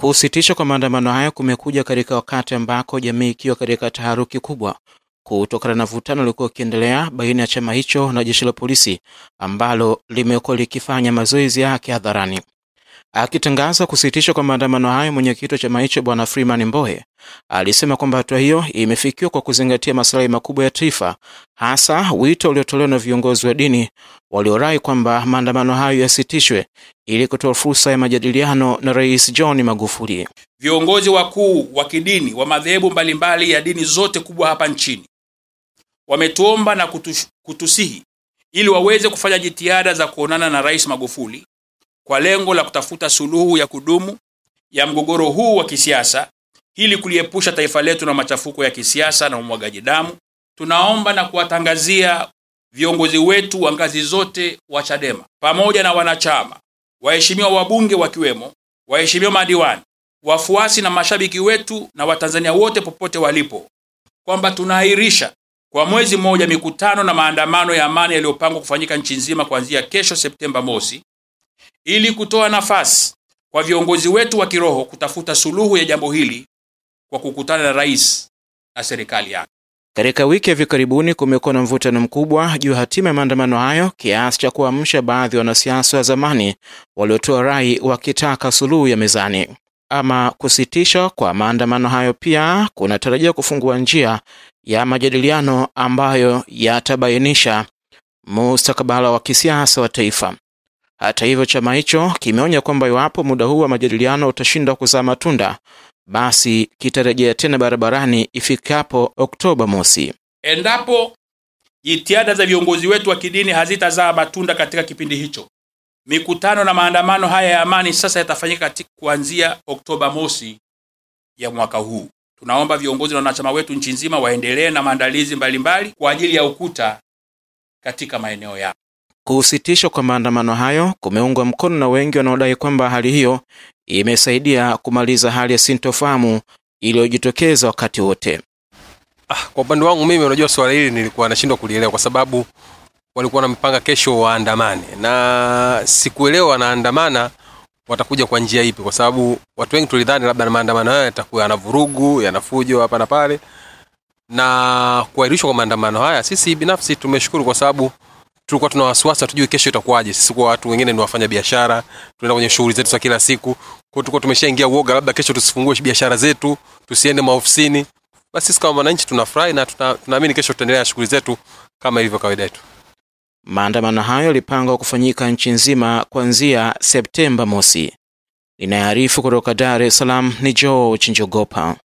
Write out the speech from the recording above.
Kusitishwa kwa maandamano hayo kumekuja katika wakati ambako jamii ikiwa katika taharuki kubwa kutokana na vutano uliokuwa ukiendelea baina ya chama hicho na jeshi la polisi ambalo limekuwa likifanya mazoezi yake hadharani. Akitangaza kusitishwa kwa maandamano hayo, mwenyekiti wa chama hicho Bwana Freeman Mbowe alisema kwamba hatua hiyo imefikiwa kwa kuzingatia masilahi makubwa ya taifa, hasa wito uliotolewa na viongozi wa dini waliorai kwamba maandamano hayo yasitishwe ili kutoa fursa ya majadiliano na Rais John Magufuli. Viongozi wakuu wa kidini wa madhehebu mbalimbali ya dini zote kubwa hapa nchini wametuomba na kutush, kutusihi ili waweze kufanya jitihada za kuonana na Rais Magufuli kwa lengo la kutafuta suluhu ya kudumu ya mgogoro huu wa kisiasa ili kuliepusha taifa letu na machafuko ya kisiasa na umwagaji damu. Tunaomba na kuwatangazia viongozi wetu wa ngazi zote wa Chadema pamoja na wanachama, waheshimiwa wabunge wakiwemo, waheshimiwa madiwani, wafuasi na mashabiki wetu na Watanzania wote popote walipo kwamba tunaahirisha kwa mwezi mmoja mikutano na maandamano ya amani yaliyopangwa kufanyika nchi nzima kuanzia kesho Septemba mosi ili kutoa nafasi kwa viongozi wetu wa kiroho kutafuta suluhu ya jambo hili kwa kukutana na rais na serikali yake. Katika wiki ya hivi karibuni kumekuwa na mvutano mkubwa juu ya hatima ya maandamano hayo kiasi cha kuamsha baadhi ya wanasiasa wa zamani waliotoa rai wakitaka suluhu ya mezani. Ama kusitishwa kwa maandamano hayo pia kunatarajia kufungua njia ya majadiliano ambayo yatabainisha mustakabala wa kisiasa wa taifa. Hata hivyo, chama hicho kimeonya kwamba iwapo muda huu wa majadiliano utashindwa kuzaa matunda, basi kitarejea tena barabarani ifikapo Oktoba mosi. Endapo jitihada za viongozi wetu wa kidini hazitazaa matunda katika kipindi hicho, mikutano na maandamano haya ya amani sasa yatafanyika kuanzia Oktoba mosi ya mwaka huu. Tunaomba viongozi na wanachama wetu nchi nzima waendelee na maandalizi mbalimbali kwa ajili ya ukuta katika maeneo yao. Kusitishwa kwa maandamano hayo kumeungwa mkono na wengi wanaodai kwamba hali hiyo imesaidia kumaliza hali ya sintofahamu iliyojitokeza wakati wote. Ah, kwa upande wangu mimi, unajua swala hili nilikuwa nashindwa kulielewa kwa sababu walikuwa wanampanga kesho waandamane, na sikuelewa wanaandamana watakuja kwa njia ipi, kwa sababu watu wengi tulidhani labda maandamano hayo yatakuwa yana vurugu, yana fujo hapa na pale. Na kuahirishwa kwa maandamano haya, sisi binafsi tumeshukuru kwa sababu tulikuwa tuna wasiwasi, hatujui kesho itakuwaje. Sisi kwa watu wengine ni wafanya biashara, tunaenda kwenye shughuli zetu za kila siku, kwa tulikuwa tumeshaingia uoga, labda kesho tusifungue biashara zetu, tusiende maofisini. Basi sisi kama wananchi tunafurahi na tunaamini kesho tutaendelea shughuli zetu kama ilivyo kawaida yetu. Maandamano hayo yalipangwa kufanyika nchi nzima kuanzia Septemba mosi. Inayoarifu kutoka Dar es Salaam ni George Njogopa.